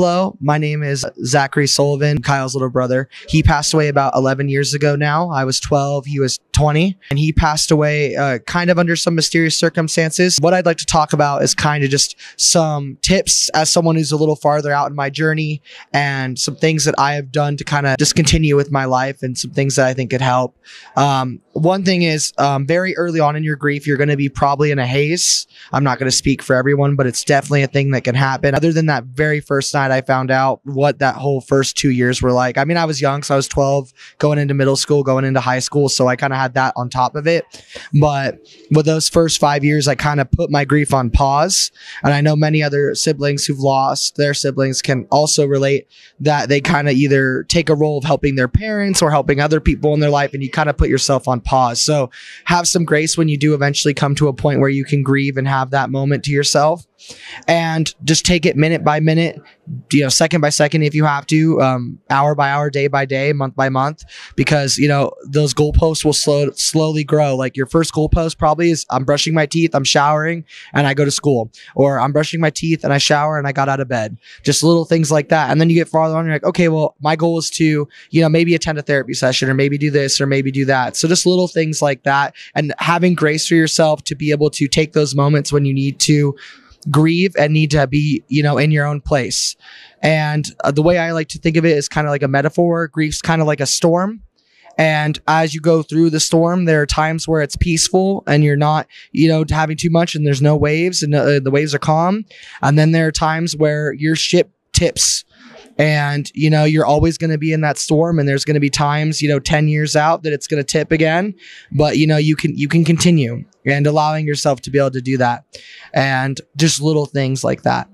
Hello, my name is Zachary Sullivan, Kyle's little brother. He passed away about 11 years ago now. I was 12, he was 20, and he passed away uh, kind of under some mysterious circumstances. What I'd like to talk about is kind of just some tips as someone who's a little farther out in my journey and some things that I have done to kind of just continue with my life and some things that I think could help. Um, one thing is um, very early on in your grief, you're going to be probably in a haze. I'm not going to speak for everyone, but it's definitely a thing that can happen. Other than that very first night I found out what that whole first two years were like. I mean, I was young, so I was 12, going into middle school, going into high school. So I kind of had that on top of it. But with those first five years, I kind of put my grief on pause. And I know many other siblings who've lost their siblings can also relate that they kind of either take a role of helping their parents or helping other people in their life. And you kind of put yourself on pause. So have some grace when you do eventually come to a point where you can grieve and have that moment to yourself and just take it minute by minute you know second by second if you have to um, hour by hour day by day month by month because you know those goalposts will slow slowly grow. Like your first goalpost probably is i'm brushing my teeth i'm showering and i go to school. Or i'm brushing my teeth and i shower and i got out of bed. Just little things like that. And then you get farther on you're like okay well my goal is to you know maybe attend a therapy session or maybe do this or maybe do that. So just little things like that. And having grace for yourself to be able to take those moments when you need to grieve and need to be, you know, in your own place. And uh, the way I like to think of it is kind of like a metaphor. Grief's kind of like a storm. And as you go through the storm, there are times where it's peaceful and you're not, you know, having too much and there's no waves and uh, the waves are calm. And then there are times where your ship tips and you know you're always going to be in that storm and there's going to be times you know 10 years out that it's going to tip again. But you know you can you can continue and allowing yourself to be able to do that. And just little things like that